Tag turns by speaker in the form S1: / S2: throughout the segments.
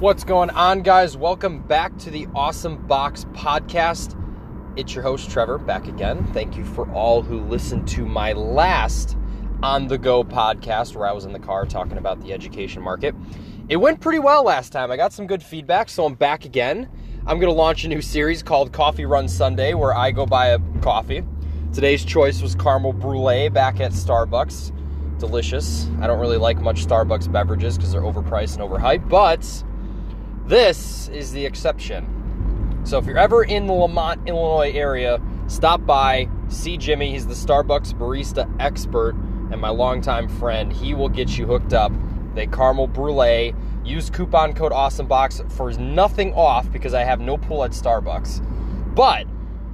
S1: What's going on, guys? Welcome back to the Awesome Box Podcast. It's your host, Trevor, back again. Thank you for all who listened to my last On the Go podcast where I was in the car talking about the education market. It went pretty well last time. I got some good feedback, so I'm back again. I'm going to launch a new series called Coffee Run Sunday where I go buy a coffee. Today's choice was caramel brulee back at Starbucks. Delicious. I don't really like much Starbucks beverages because they're overpriced and overhyped, but this is the exception. So if you're ever in the Lemont, Illinois area, stop by, see Jimmy. He's the Starbucks barista expert and my longtime friend. He will get you hooked up. They caramel brulee. Use coupon code AwesomeBox for nothing off because I have no pool at Starbucks. But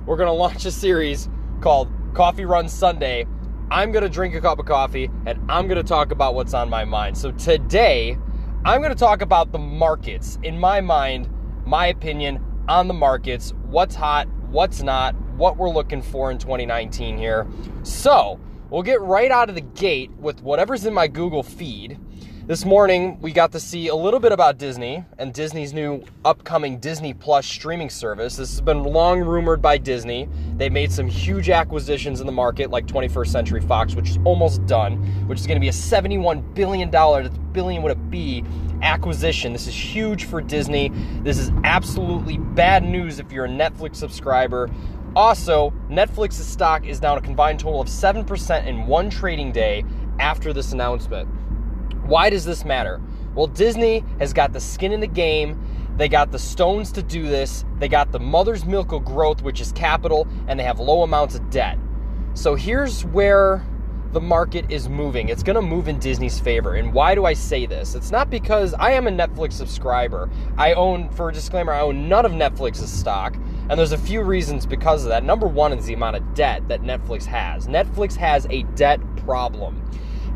S1: we're gonna launch a series called Coffee Run Sunday. I'm gonna drink a cup of coffee and I'm gonna talk about what's on my mind. So today I'm going to talk about the markets. In my mind, my opinion on the markets, what's hot, what's not, what we're looking for in 2019 here. So, we'll get right out of the gate with whatever's in my Google feed. This morning, we got to see a little bit about Disney and Disney's new upcoming Disney Plus streaming service. This has been long rumored by Disney. They made some huge acquisitions in the market, like 21st Century Fox, which is almost done, which is going to be a $71 billion, that's billion with a B, acquisition. This is huge for Disney. This is absolutely bad news if you're a Netflix subscriber. Also, Netflix's stock is down a combined total of 7% in one trading day after this announcement. Why does this matter? Well, Disney has got the skin in the game. They got the stones to do this. They got the mother's milk of growth, which is capital, and they have low amounts of debt. So here's where the market is moving. It's going to move in Disney's favor. And why do I say this? It's not because I am a Netflix subscriber. I own, for a disclaimer, I own none of Netflix's stock. And there's a few reasons because of that. Number one is the amount of debt that Netflix has. Netflix has a debt problem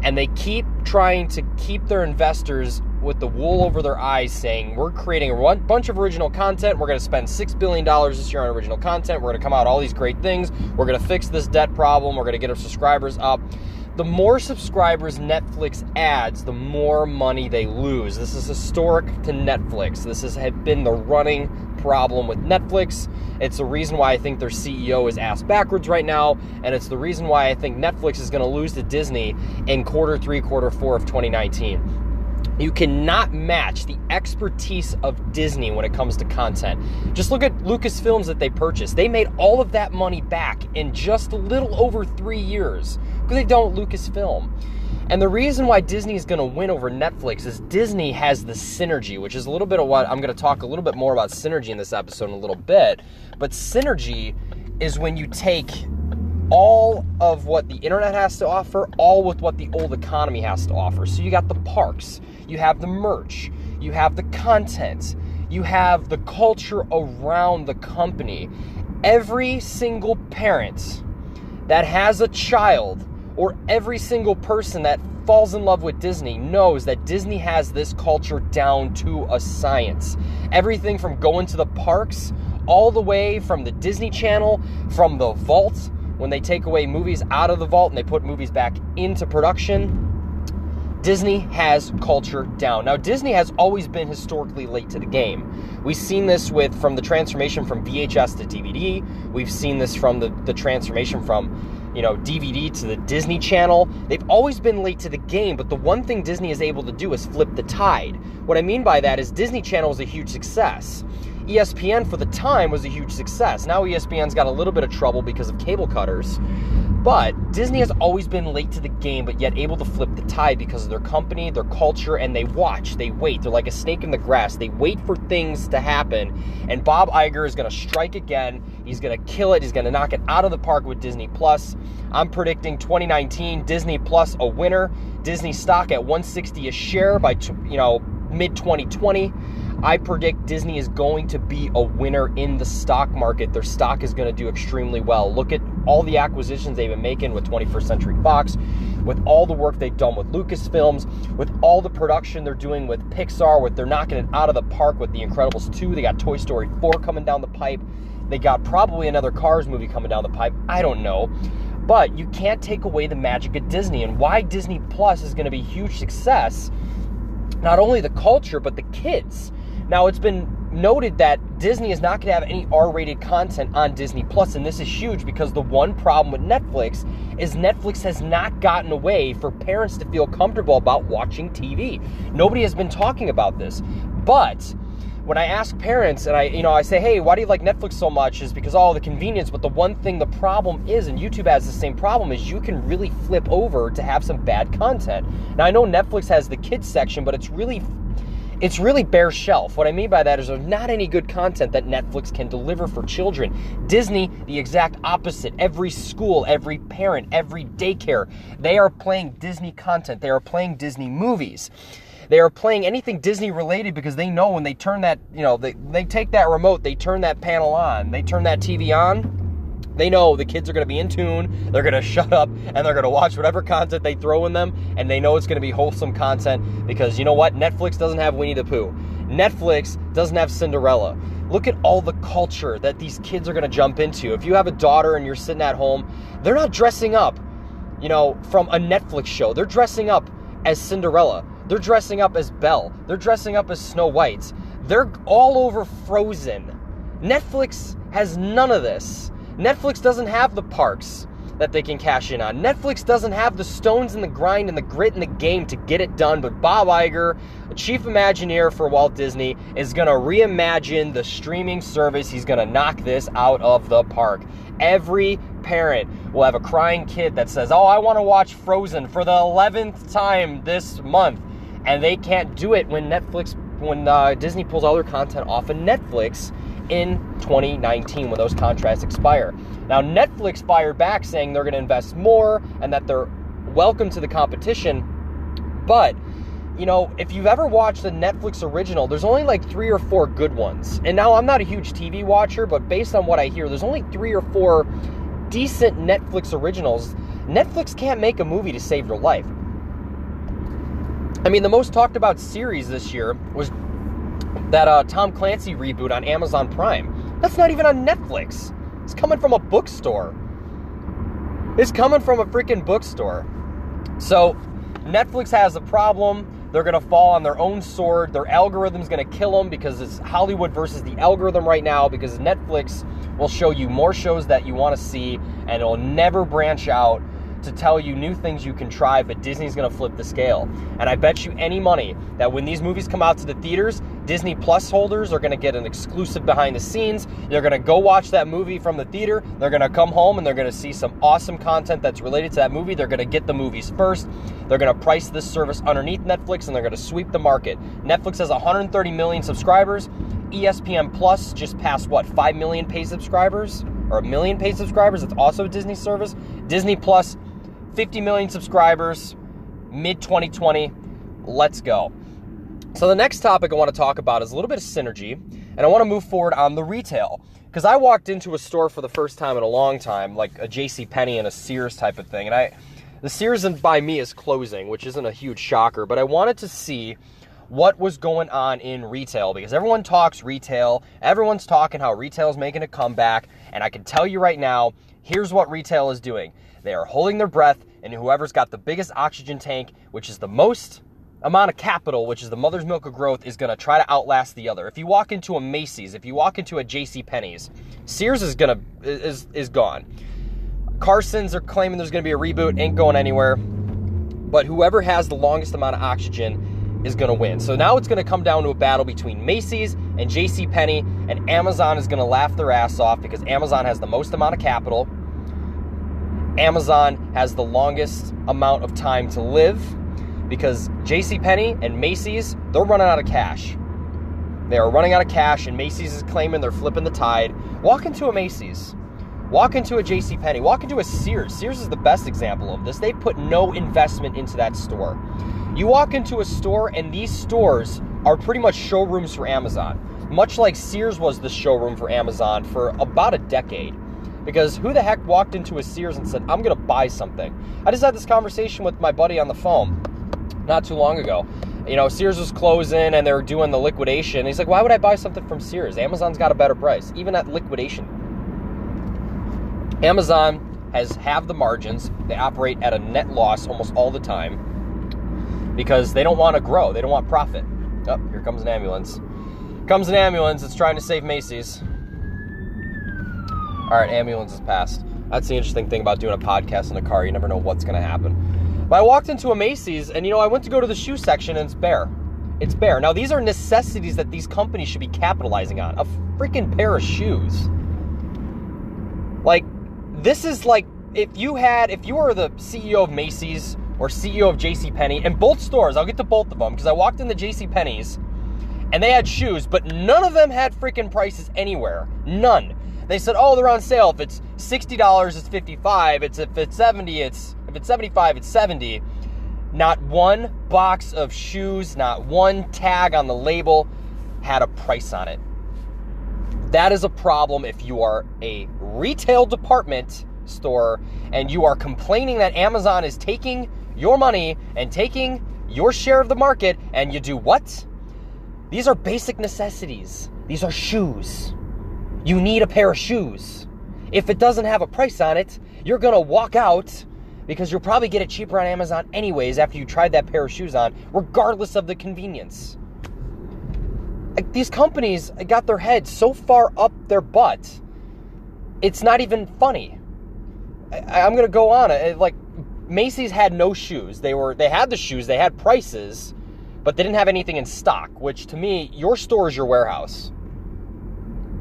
S1: and they keep trying to keep their investors with the wool over their eyes saying we're creating a bunch of original content. We're going to spend $6 billion this year on original content. We're going to come out all these great things. We're going to fix this debt problem. We're going to get our subscribers up. The more subscribers Netflix adds, the more money they lose. This is historic to Netflix. This has been the running problem with Netflix. It's the reason why I think their CEO is ass backwards right now, and it's the reason why I think Netflix is going to lose to Disney in quarter three, quarter four of 2019. You cannot match the expertise of Disney when it comes to content. Just look at Lucasfilms that they purchased. They made all of that money back in just a little over three years because they don't Lucasfilm. And the reason why Disney is going to win over Netflix is Disney has the synergy, which is a little bit of what I'm going to talk a little bit more about synergy in this episode in a little bit. But synergy is when you take all of what the internet has to offer, all with what the old economy has to offer. So you got the parks, you have the merch, you have the content, you have the culture around the company. Every single parent that has a child, or every single person that falls in love with Disney knows that Disney has this culture down to a science. Everything from going to the parks, all the way from the Disney Channel, from the vault, when they take away movies out of the vault and they put movies back into production Disney has culture down. Now, Disney has always been historically late to the game. We've seen this with from the transformation from VHS to DVD. We've seen this from the, the transformation from, you know, DVD to the Disney Channel. They've always been late to the game, but the one thing Disney is able to do is flip the tide. What I mean by that is Disney Channel is a huge success. ESPN for the time was a huge success. Now ESPN's got a little bit of trouble because of cable cutters. But Disney has always been late to the game, but yet able to flip the tide because of their company, their culture, and they watch, they wait. They're like a snake in the grass. They wait for things to happen. And Bob Iger is going to strike again. He's going to kill it. He's going to knock it out of the park with Disney Plus. I'm predicting 2019 Disney Plus a winner. Disney stock at 160 a share by you know mid 2020. I predict Disney is going to be a winner in the stock market. Their stock is going to do extremely well. Look at all the acquisitions they've been making with 21st Century Fox, with all the work they've done with Lucasfilms, with all the production they're doing with Pixar, with they're knocking it out of the park with The Incredibles 2. They got Toy Story 4 coming down the pipe. They got probably another Cars movie coming down the pipe. I don't know. But you can't take away the magic of Disney and why Disney Plus is going to be a huge success. Not only the culture, but the kids Now, it's been noted that Disney is not going to have any R-rated content on Disney Plus, and this is huge because the one problem with Netflix is Netflix has not gotten away for parents to feel comfortable about watching TV. Nobody has been talking about this, but when I ask parents and I, you know, I say, hey, why do you like Netflix so much? Is because all the convenience. But the one thing, the problem is, and YouTube has the same problem, is you can really flip over to have some bad content. Now I know Netflix has the kids section, but it's really it's really bare shelf. What I mean by that is there's not any good content that Netflix can deliver for children. Disney, the exact opposite. Every school, every parent, every daycare, they are playing Disney content. They are playing Disney movies. They are playing anything Disney related because they know when they turn that, you know, they, they take that remote, they turn that panel on, they turn that TV on, they know the kids are going to be in tune, they're going to shut up, and they're going to watch whatever content they throw in them, and they know it's going to be wholesome content because you know what? Netflix doesn't have Winnie the Pooh. Netflix doesn't have Cinderella. Look at all the culture that these kids are going to jump into. If you have a daughter and you're sitting at home, they're not dressing up, you know, from a Netflix show. They're dressing up as Cinderella. They're dressing up as Belle. They're dressing up as Snow White. They're all over Frozen. Netflix has none of this. Netflix doesn't have the parks that they can cash in on. Netflix doesn't have the stones and the grind and the grit in the game to get it done, but Bob Iger, a chief Imagineer for Walt Disney, is going to reimagine the streaming service. He's going to knock this out of the park. Every parent will have a crying kid that says, Oh, I want to watch Frozen for the 11th time this month and they can't do it when Netflix, when uh, Disney pulls all their content off of Netflix in 2019 when those contracts expire. Now, Netflix fired back saying they're going to invest more and that they're welcome to the competition. But, you know, if you've ever watched a Netflix original, there's only like three or four good ones. And now I'm not a huge TV watcher, but based on what I hear, there's only three or four decent Netflix originals. Netflix can't make a movie to save your life. I mean, the most talked about series this year was that uh, Tom Clancy reboot on Amazon Prime. That's not even on Netflix. It's coming from a bookstore. It's coming from a freaking bookstore. So, Netflix has a problem. They're going to fall on their own sword. Their algorithm's going to kill them because it's Hollywood versus the algorithm right now because Netflix will show you more shows that you want to see and it'll never branch out to tell you new things you can try, but Disney's to flip the scale. And I bet you any money that when these movies come out to the theaters, Disney Plus holders are to get an exclusive behind the scenes. They're to go watch that movie from the theater. They're to come home and they're to see some awesome content that's related to that movie. They're to get the movies first. They're to price this service underneath Netflix and they're to sweep the market. Netflix has 130 million subscribers. ESPN Plus just passed what, 5 million paid subscribers? Or a million paid subscribers? It's also a Disney service. Disney Plus 50 million subscribers, mid 2020. Let's go. So, the next topic I want to talk about is a little bit of synergy, and I want to move forward on the retail. Because I walked into a store for the first time in a long time, like a J.C. Penney and a Sears type of thing, and I, the Sears and by me is closing, which isn't a huge shocker, but I wanted to see what was going on in retail because everyone talks retail, everyone's talking how retail is making a comeback, and I can tell you right now, here's what retail is doing. They are holding their breath, and whoever's got the biggest oxygen tank, which is the most amount of capital, which is the mother's milk of growth, is going to try to outlast the other. If you walk into a Macy's, if you walk into a J.C. Penney's, Sears is gonna is is gone. Carson's are claiming there's going to be a reboot, ain't going anywhere. But whoever has the longest amount of oxygen is going to win. So now it's going to come down to a battle between Macy's and J.C. Penney, and Amazon is going to laugh their ass off because Amazon has the most amount of capital Amazon has the longest amount of time to live because JCPenney and Macy's, they're running out of cash. They are running out of cash, and Macy's is claiming they're flipping the tide. Walk into a Macy's, walk into a JCPenney, walk into a Sears. Sears is the best example of this. They put no investment into that store. You walk into a store, and these stores are pretty much showrooms for Amazon, much like Sears was the showroom for Amazon for about a decade. Because who the heck walked into a Sears and said, I'm going to buy something? I just had this conversation with my buddy on the phone not too long ago. You know, Sears was closing and they were doing the liquidation. He's like, why would I buy something from Sears? Amazon's got a better price, even at liquidation. Amazon has half the margins. They operate at a net loss almost all the time because they don't want to grow. They don't want profit. Oh, here comes an ambulance. Comes an ambulance. It's trying to save Macy's. All right, ambulance is passed. That's the interesting thing about doing a podcast in a car. You never know what's going to happen. But I walked into a Macy's, and you know, I went to go to the shoe section, and it's bare. It's bare. Now, these are necessities that these companies should be capitalizing on. A freaking pair of shoes. Like, this is like if you had, if you were the CEO of Macy's or CEO of J.C. Penney, and both stores, I'll get to both of them because I walked into J.C. Penney's and they had shoes, but none of them had freaking prices anywhere. None. They said, "Oh, they're on sale. If it's sixty dollars, it's fifty-five. It's if it's seventy, it's if it's seventy-five, it's seventy. Not one box of shoes, not one tag on the label had a price on it. That is a problem if you are a retail department store and you are complaining that Amazon is taking your money and taking your share of the market, and you do what? These are basic necessities. These are shoes. You need a pair of shoes. If it doesn't have a price on it, you're to walk out because you'll probably get it cheaper on Amazon anyways after you tried that pair of shoes on, regardless of the convenience. Like, these companies got their heads so far up their butt, it's not even funny. I, am gonna go on it. Like Macy's had no shoes. They were they had the shoes. They had prices, but they didn't have anything in stock. Which to me, your store is your warehouse.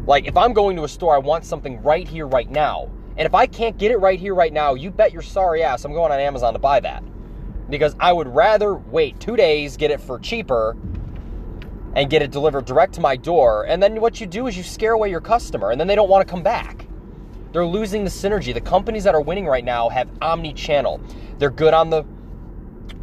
S1: Like if I'm going to a store, I want something right here, right now. And if I can't get it right here, right now, you bet your sorry ass I'm going on Amazon to buy that. Because I would rather wait two days, get it for cheaper, and get it delivered direct to my door. And then what you do is you scare away your customer, and then they don't want to come back. They're losing the synergy. The companies that are winning right now have omni-channel. They're good on the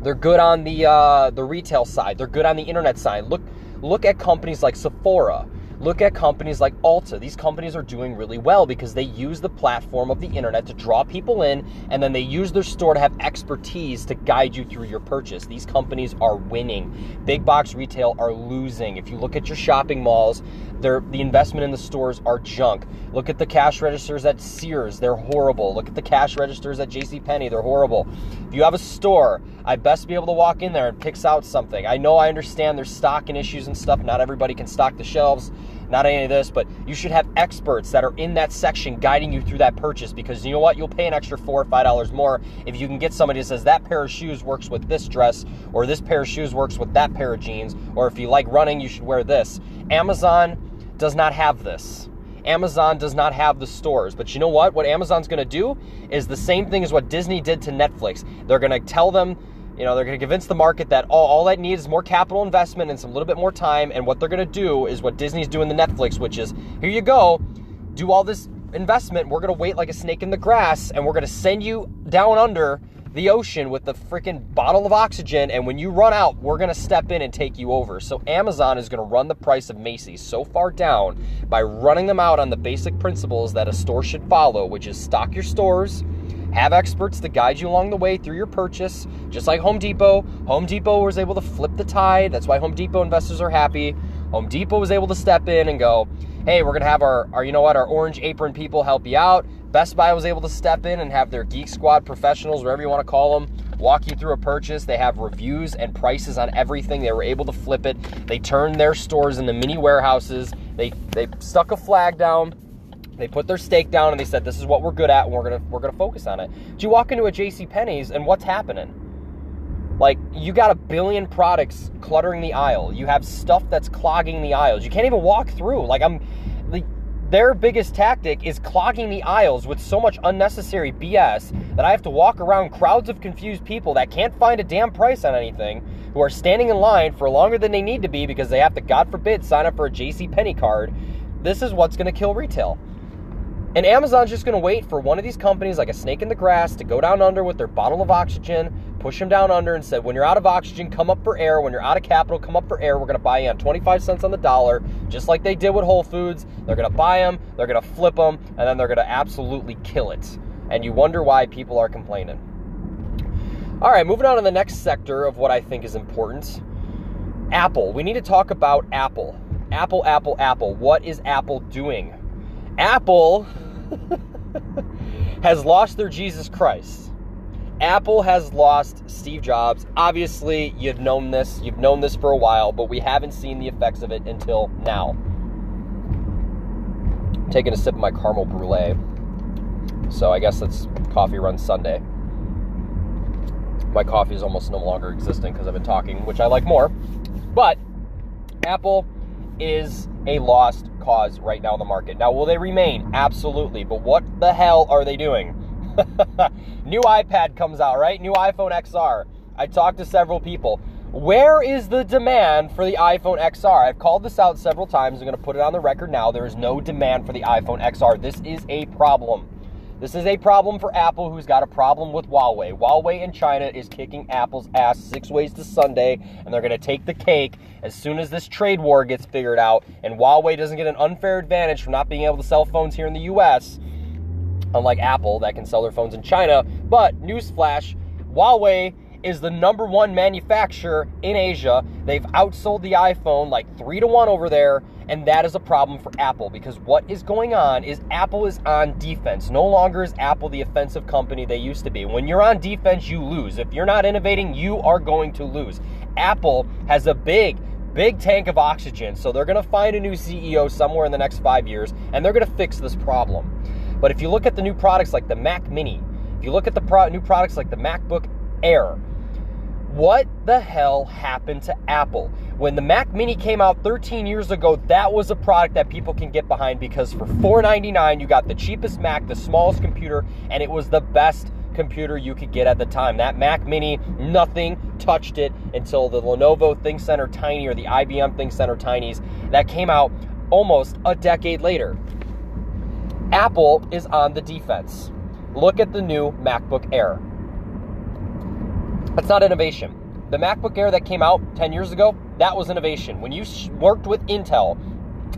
S1: they're good on the uh, the retail side. They're good on the internet side. Look look at companies like Sephora Look at companies like Ulta. These companies are doing really well because they use the platform of the internet to draw people in and then they use their store to have expertise to guide you through your purchase. These companies are winning. Big box retail are losing. If you look at your shopping malls, the investment in the stores are junk. Look at the cash registers at Sears, they're horrible. Look at the cash registers at JCPenney, they're horrible. If you have a store, I best be able to walk in there and pick out something. I know I understand there's stocking issues and stuff. Not everybody can stock the shelves not any of this, but you should have experts that are in that section guiding you through that purchase because you know what? You'll pay an extra four or five dollars more if you can get somebody that says that pair of shoes works with this dress, or this pair of shoes works with that pair of jeans, or if you like running, you should wear this. Amazon does not have this. Amazon does not have the stores. But you know what? What Amazon's going to do is the same thing as what Disney did to Netflix. They're going to tell them you know, they're going to convince the market that all, all that needs is more capital investment and some little bit more time. And what they're going to do is what Disney's doing the Netflix, which is here you go, do all this investment. We're going to wait like a snake in the grass and we're going to send you down under the ocean with the freaking bottle of oxygen. And when you run out, we're going to step in and take you over. So Amazon is going to run the price of Macy's so far down by running them out on the basic principles that a store should follow, which is stock your stores have experts to guide you along the way through your purchase, just like Home Depot. Home Depot was able to flip the tide. That's why Home Depot investors are happy. Home Depot was able to step in and go, hey, we're to have our, our, you know what, our orange apron people help you out. Best Buy was able to step in and have their Geek Squad professionals, whatever you want to call them, walk you through a purchase. They have reviews and prices on everything. They were able to flip it. They turned their stores into mini warehouses. They, they stuck a flag down they put their stake down and they said, "This is what we're good at, and we're gonna we're gonna focus on it." Do you walk into a J.C. Penney's and what's happening? Like you got a billion products cluttering the aisle. You have stuff that's clogging the aisles. You can't even walk through. Like I'm, the, their biggest tactic is clogging the aisles with so much unnecessary BS that I have to walk around crowds of confused people that can't find a damn price on anything, who are standing in line for longer than they need to be because they have to, God forbid, sign up for a J.C. Penney card. This is what's going to kill retail. And Amazon's just going to wait for one of these companies, like a snake in the grass, to go down under with their bottle of oxygen, push them down under, and said, when you're out of oxygen, come up for air. When you're out of capital, come up for air. We're going to buy you on 25 cents on the dollar, just like they did with Whole Foods. They're going to buy them, they're going to flip them, and then they're going to absolutely kill it. And you wonder why people are complaining. All right, moving on to the next sector of what I think is important Apple. We need to talk about Apple. Apple, Apple, Apple. What is Apple doing? Apple has lost their Jesus Christ. Apple has lost Steve Jobs. Obviously, you've known this. You've known this for a while, but we haven't seen the effects of it until now. I'm taking a sip of my caramel brulee. So I guess that's coffee run Sunday. My coffee is almost no longer existing because I've been talking, which I like more. But Apple is a lost cause right now in the market. Now, will they remain? Absolutely. But what the hell are they doing? New iPad comes out, right? New iPhone XR. I talked to several people. Where is the demand for the iPhone XR? I've called this out several times. I'm going to put it on the record now. There is no demand for the iPhone XR. This is a problem. This is a problem for Apple, who's got a problem with Huawei. Huawei in China is kicking Apple's ass six ways to Sunday, and they're going to take the cake as soon as this trade war gets figured out, and Huawei doesn't get an unfair advantage from not being able to sell phones here in the U.S., unlike Apple that can sell their phones in China. But, newsflash, Huawei is the number one manufacturer in Asia. They've outsold the iPhone like three to one over there, and that is a problem for Apple because what is going on is Apple is on defense. No longer is Apple the offensive company they used to be. When you're on defense, you lose. If you're not innovating, you are going to lose. Apple has a big, big tank of oxygen, so they're going to find a new CEO somewhere in the next five years, and they're going to fix this problem. But if you look at the new products like the Mac Mini, if you look at the pro- new products like the MacBook Air, what the hell happened to Apple? When the Mac Mini came out 13 years ago, that was a product that people can get behind because for 499, you got the cheapest Mac, the smallest computer, and it was the best computer you could get at the time. That Mac Mini, nothing touched it until the Lenovo ThinkCentre Tiny or the IBM ThinkCentre Tinys that came out almost a decade later. Apple is on the defense. Look at the new MacBook Air. That's not innovation. The MacBook Air that came out 10 years ago, that was innovation. When you worked with Intel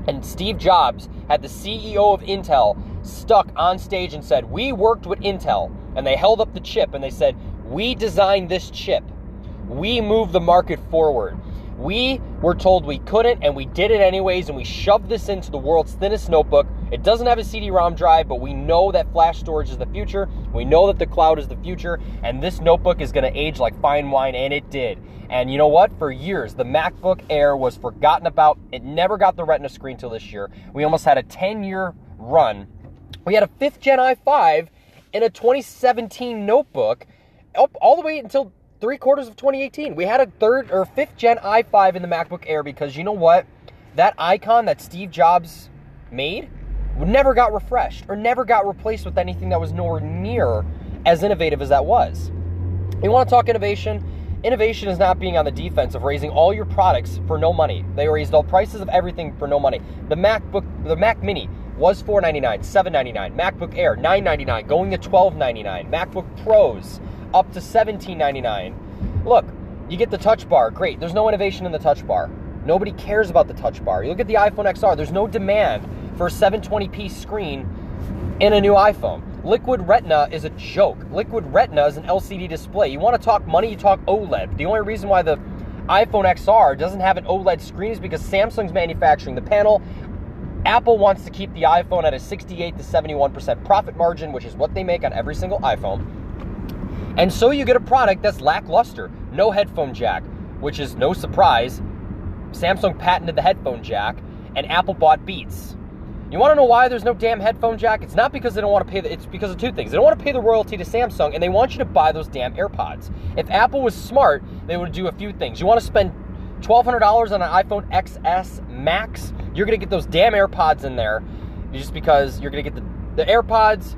S1: and Steve Jobs had the CEO of Intel stuck on stage and said, We worked with Intel, and they held up the chip and they said, We designed this chip. We moved the market forward. We were told we couldn't, and we did it anyways, and we shoved this into the world's thinnest notebook. It doesn't have a CD ROM drive, but we know that flash storage is the future. We know that the cloud is the future, and this notebook is going to age like fine wine, and it did. And you know what? For years, the MacBook Air was forgotten about. It never got the Retina screen till this year. We almost had a 10 year run. We had a 5th gen i5 in a 2017 notebook all the way until three quarters of 2018. We had a third or fifth gen i5 in the MacBook Air because you know what? That icon that Steve Jobs made never got refreshed or never got replaced with anything that was nowhere near as innovative as that was. You want to talk innovation? Innovation is not being on the defense of raising all your products for no money. They raised all prices of everything for no money. The MacBook, the Mac Mini was 499, 799. MacBook Air 999, going to 1299. MacBook Pros up to $17.99. Look, you get the touch bar, great. There's no innovation in the touch bar. Nobody cares about the touch bar. You look at the iPhone XR, there's no demand for a 720p screen in a new iPhone. Liquid Retina is a joke. Liquid Retina is an LCD display. You want to talk money, you talk OLED. The only reason why the iPhone XR doesn't have an OLED screen is because Samsung's manufacturing the panel. Apple wants to keep the iPhone at a 68 to 71% profit margin, which is what they make on every single iPhone. And so you get a product that's lackluster. No headphone jack, which is no surprise. Samsung patented the headphone jack, and Apple bought Beats. You want to know why there's no damn headphone jack? It's not because they don't want to pay the, it's because of two things. They don't want to pay the royalty to Samsung and they want you to buy those damn AirPods. If Apple was smart, they would do a few things. You want to spend $1200 on an iPhone XS Max, you're going to get those damn AirPods in there just because you're going to get the, the AirPods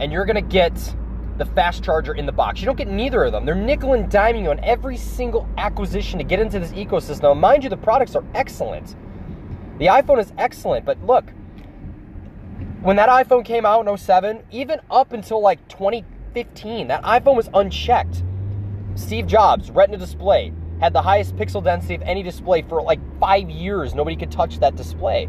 S1: and you're going to get the fast charger in the box. You don't get neither of them. They're nickel and diming you on every single acquisition to get into this ecosystem. Now, mind you, the products are excellent. The iPhone is excellent, but look, when that iPhone came out in 07, even up until like 2015, that iPhone was unchecked. Steve Jobs, Retina display, had the highest pixel density of any display for like five years. Nobody could touch that display.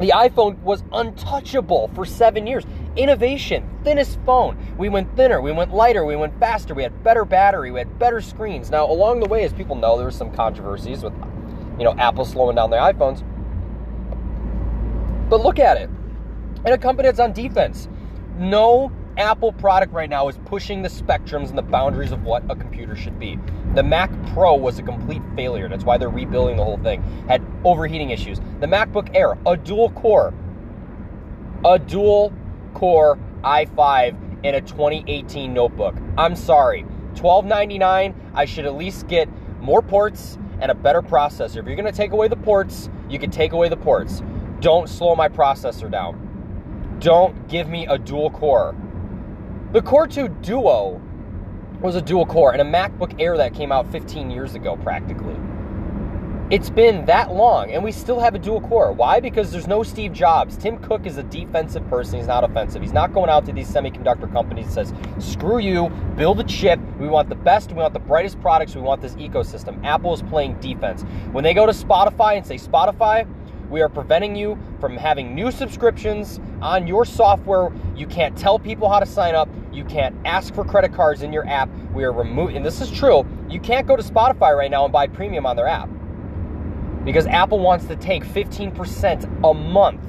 S1: The iPhone was untouchable for seven years. Innovation, thinnest phone. We went thinner, we went lighter, we went faster, we had better battery, we had better screens. Now, along the way, as people know, there were some controversies with, you know, Apple slowing down their iPhones. But look at it. And a company that's on defense. No Apple product right now is pushing the spectrums and the boundaries of what a computer should be. The Mac Pro was a complete failure. That's why they're rebuilding the whole thing. Had overheating issues. The MacBook Air, a dual core, a dual core i5 in a 2018 notebook. I'm sorry. 12.99, I should at least get more ports and a better processor. If you're going to take away the ports, you can take away the ports. Don't slow my processor down. Don't give me a dual core. The Core 2 Duo was a dual core and a MacBook Air that came out 15 years ago, practically. It's been that long, and we still have a dual core. Why? Because there's no Steve Jobs. Tim Cook is a defensive person. He's not offensive. He's not going out to these semiconductor companies and says, screw you, build a chip. We want the best. We want the brightest products. We want this ecosystem. Apple is playing defense. When they go to Spotify and say, Spotify, we are preventing you from having new subscriptions on your software. You can't tell people how to sign up. You can't ask for credit cards in your app. We are removing, and this is true, you can't go to Spotify right now and buy premium on their app because Apple wants to take 15% a month.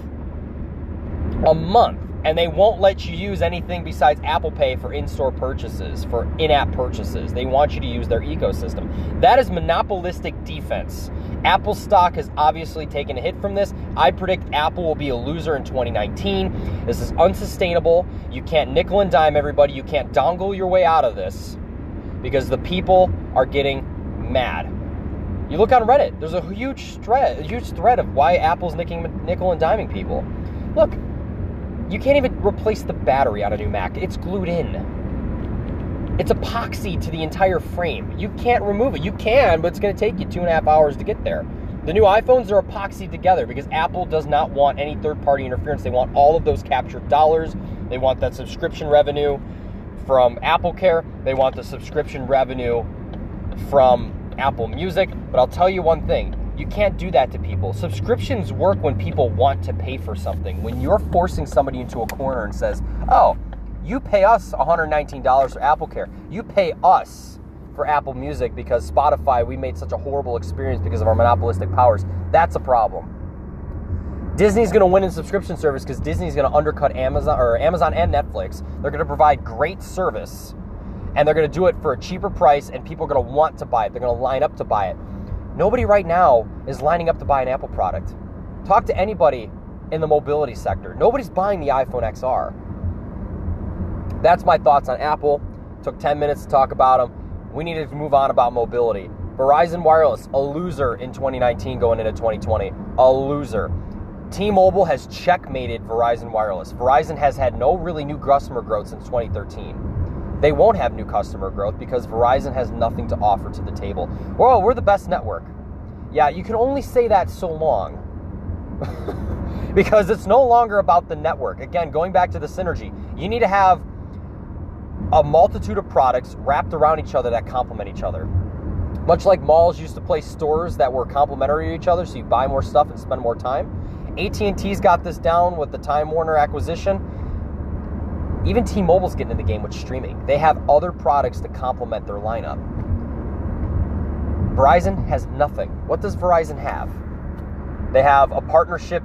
S1: A month. And they won't let you use anything besides Apple Pay for in store purchases, for in app purchases. They want you to use their ecosystem. That is monopolistic defense. Apple stock has obviously taken a hit from this. I predict Apple will be a loser in 2019. This is unsustainable. You can't nickel and dime everybody. You can't dongle your way out of this because the people are getting mad. You look on Reddit. There's a huge thread, a huge thread of why Apple's nicking, nickel and diming people. Look, you can't even replace the battery on a new Mac. It's glued in. It's epoxy to the entire frame. You can't remove it. You can, but it's going to take you two and a half hours to get there. The new iPhones are epoxied together because Apple does not want any third party interference. They want all of those captured dollars. They want that subscription revenue from Apple Care. They want the subscription revenue from Apple Music. But I'll tell you one thing you can't do that to people. Subscriptions work when people want to pay for something. When you're forcing somebody into a corner and says, oh, you pay us $119 for Apple Care. You pay us for Apple Music because Spotify, we made such a horrible experience because of our monopolistic powers. That's a problem. Disney's going to win in subscription service because Disney's going to undercut Amazon or Amazon and Netflix. They're going to provide great service and they're going to do it for a cheaper price, and people are going to want to buy it. They're going to line up to buy it. Nobody right now is lining up to buy an Apple product. Talk to anybody in the mobility sector. Nobody's buying the iPhone XR. That's my thoughts on Apple. Took 10 minutes to talk about them. We needed to move on about mobility. Verizon Wireless, a loser in 2019 going into 2020. A loser. T Mobile has checkmated Verizon Wireless. Verizon has had no really new customer growth since 2013 they won't have new customer growth because Verizon has nothing to offer to the table. Well, we're the best network. Yeah, you can only say that so long because it's no longer about the network. Again, going back to the synergy, you need to have a multitude of products wrapped around each other that complement each other. Much like malls used to place stores that were complementary to each other, so you buy more stuff and spend more time. AT&T's got this down with the Time Warner acquisition even T Mobile's getting in the game with streaming. They have other products to complement their lineup. Verizon has nothing. What does Verizon have? They have a partnership,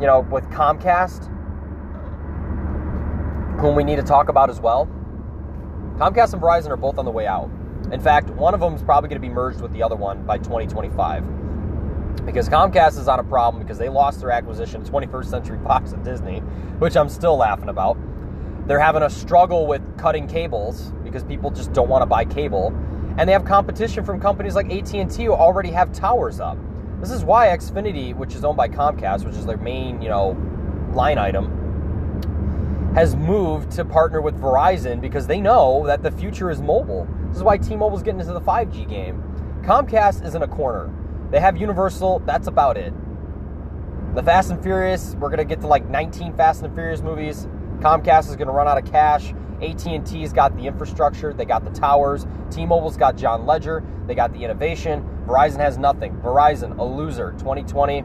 S1: you know, with Comcast, whom we need to talk about as well. Comcast and Verizon are both on the way out. In fact, one of them is probably going to be merged with the other one by 2025. Because Comcast is on a problem because they lost their acquisition of 21st Century Fox and Disney, which I'm still laughing about. They're having a struggle with cutting cables because people just don't want to buy cable, and they have competition from companies like AT&T who already have towers up. This is why Xfinity, which is owned by Comcast, which is their main, you know, line item, has moved to partner with Verizon because they know that the future is mobile. This is why T-Mobile's getting into the 5G game. Comcast is in a corner. They have Universal, that's about it. The Fast and Furious, we're going to get to like 19 Fast and Furious movies. Comcast is going to run out of cash. AT&T's got the infrastructure, they got the towers. T-Mobile's got John Legere, they got the innovation. Verizon has nothing. Verizon, a loser. 2020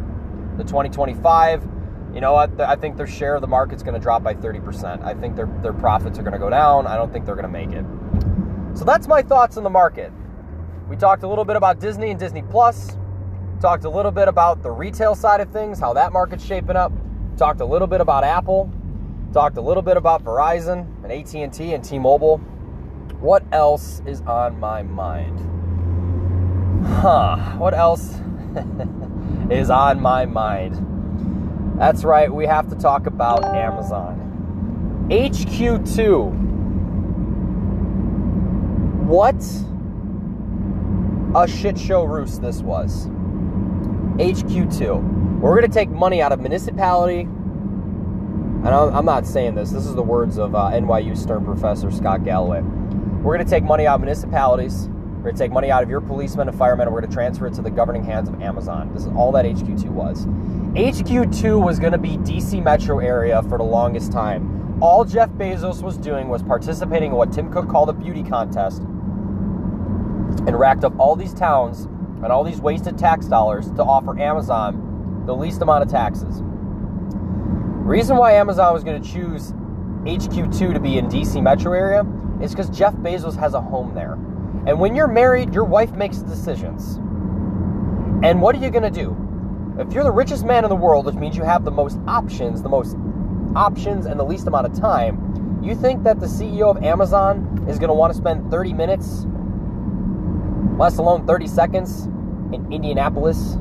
S1: the 2025. You know what? I think their share of the market's going to drop by 30%. I think their their profits are going to go down. I don't think they're going to make it. So that's my thoughts on the market. We talked a little bit about Disney and Disney Plus. Talked a little bit about the retail side of things, how that market's shaping up. Talked a little bit about Apple Talked a little bit about Verizon and AT&T and T-Mobile. What else is on my mind? Huh, what else is on my mind? That's right, we have to talk about Amazon. HQ2. What a shit show roost this was. HQ2. We're going to take money out of municipality. And I'm not saying this, this is the words of uh, NYU Stern professor Scott Galloway. We're going to take money out of municipalities. We're going to take money out of your policemen and firemen, and we're going to transfer it to the governing hands of Amazon. This is all that HQ2 was. HQ2 was going to be DC metro area for the longest time. All Jeff Bezos was doing was participating in what Tim Cook called a beauty contest and racked up all these towns and all these wasted tax dollars to offer Amazon the least amount of taxes. Reason why Amazon was going to choose HQ2 to be in DC metro area is because Jeff Bezos has a home there. And when you're married, your wife makes decisions. And what are you going to do? If you're the richest man in the world, which means you have the most options, the most options and the least amount of time, you think that the CEO of Amazon is going to want to spend 30 minutes let alone 30 seconds in Indianapolis.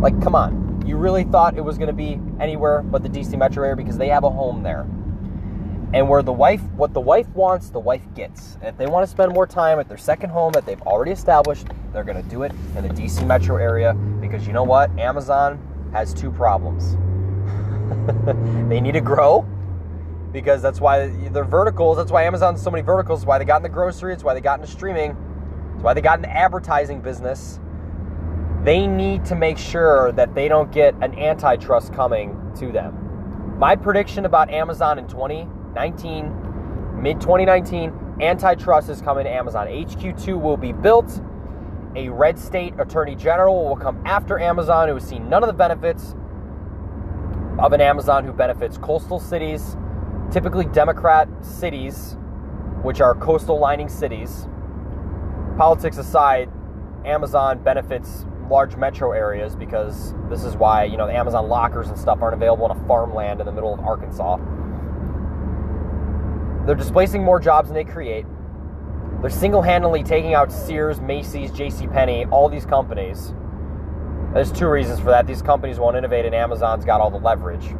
S1: Like, come on. You really thought it was going to be anywhere but the DC metro area because they have a home there. And where the wife, what the wife wants, the wife gets. And if they want to spend more time at their second home that they've already established, they're going to do it in the DC metro area because you know what? Amazon has two problems. they need to grow because that's why they're verticals. That's why Amazon's so many verticals. why they got in the grocery. It's why they got into streaming It's why they got an advertising business. They need to make sure that they don't get an antitrust coming to them. My prediction about Amazon in 2019, mid 2019, antitrust is coming to Amazon. HQ2 will be built. A red state attorney general will come after Amazon who has seen none of the benefits of an Amazon who benefits coastal cities, typically Democrat cities, which are coastal lining cities politics aside, Amazon benefits large metro areas because this is why, you know, the Amazon lockers and stuff aren't available in a farmland in the middle of Arkansas. They're displacing more jobs than they create. They're single-handedly taking out Sears, Macy's, JCPenney, all these companies. There's two reasons for that. These companies won't innovate and Amazon's got all the leverage.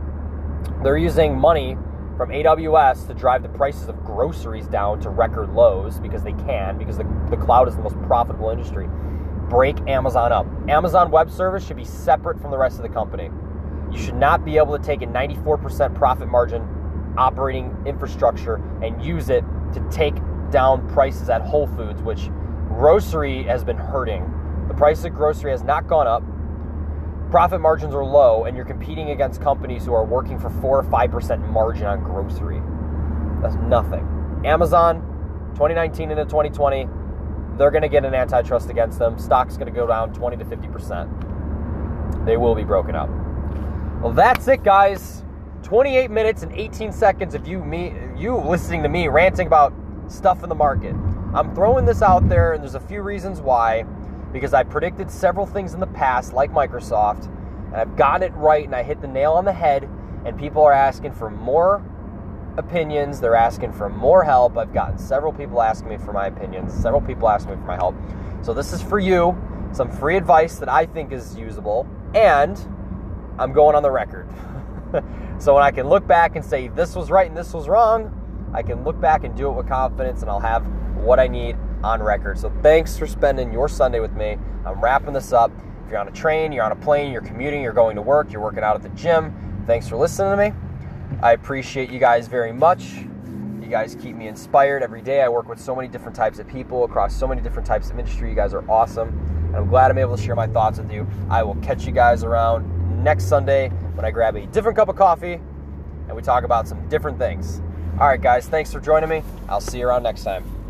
S1: They're using money from AWS to drive the prices of groceries down to record lows because they can, because the, the cloud is the most profitable industry. Break Amazon up. Amazon Web Service should be separate from the rest of the company. You should not be able to take a 94% profit margin operating infrastructure and use it to take down prices at Whole Foods, which grocery has been hurting. The price of grocery has not gone up profit margins are low and you're competing against companies who are working for 4 or 5% margin on grocery. That's nothing. Amazon, 2019 into 2020, they're going to get an antitrust against them. Stock's going to go down 20 to 50%. They will be broken up. Well, that's it, guys. 28 minutes and 18 seconds of you me you listening to me ranting about stuff in the market. I'm throwing this out there and there's a few reasons why because I predicted several things in the past, like Microsoft, and I've gotten it right and I hit the nail on the head, and people are asking for more opinions. They're asking for more help. I've gotten several people asking me for my opinions, several people asking me for my help. So this is for you, some free advice that I think is usable, and I'm going on the record. so when I can look back and say this was right and this was wrong, I can look back and do it with confidence and I'll have what I need on record. So thanks for spending your Sunday with me. I'm wrapping this up. If you're on a train, you're on a plane, you're commuting, you're going to work, you're working out at the gym, thanks for listening to me. I appreciate you guys very much. You guys keep me inspired every day. I work with so many different types of people across so many different types of industry. You guys are awesome. And I'm glad I'm able to share my thoughts with you. I will catch you guys around next Sunday when I grab a different cup of coffee and we talk about some different things. All right, guys, thanks for joining me. I'll see you around next time.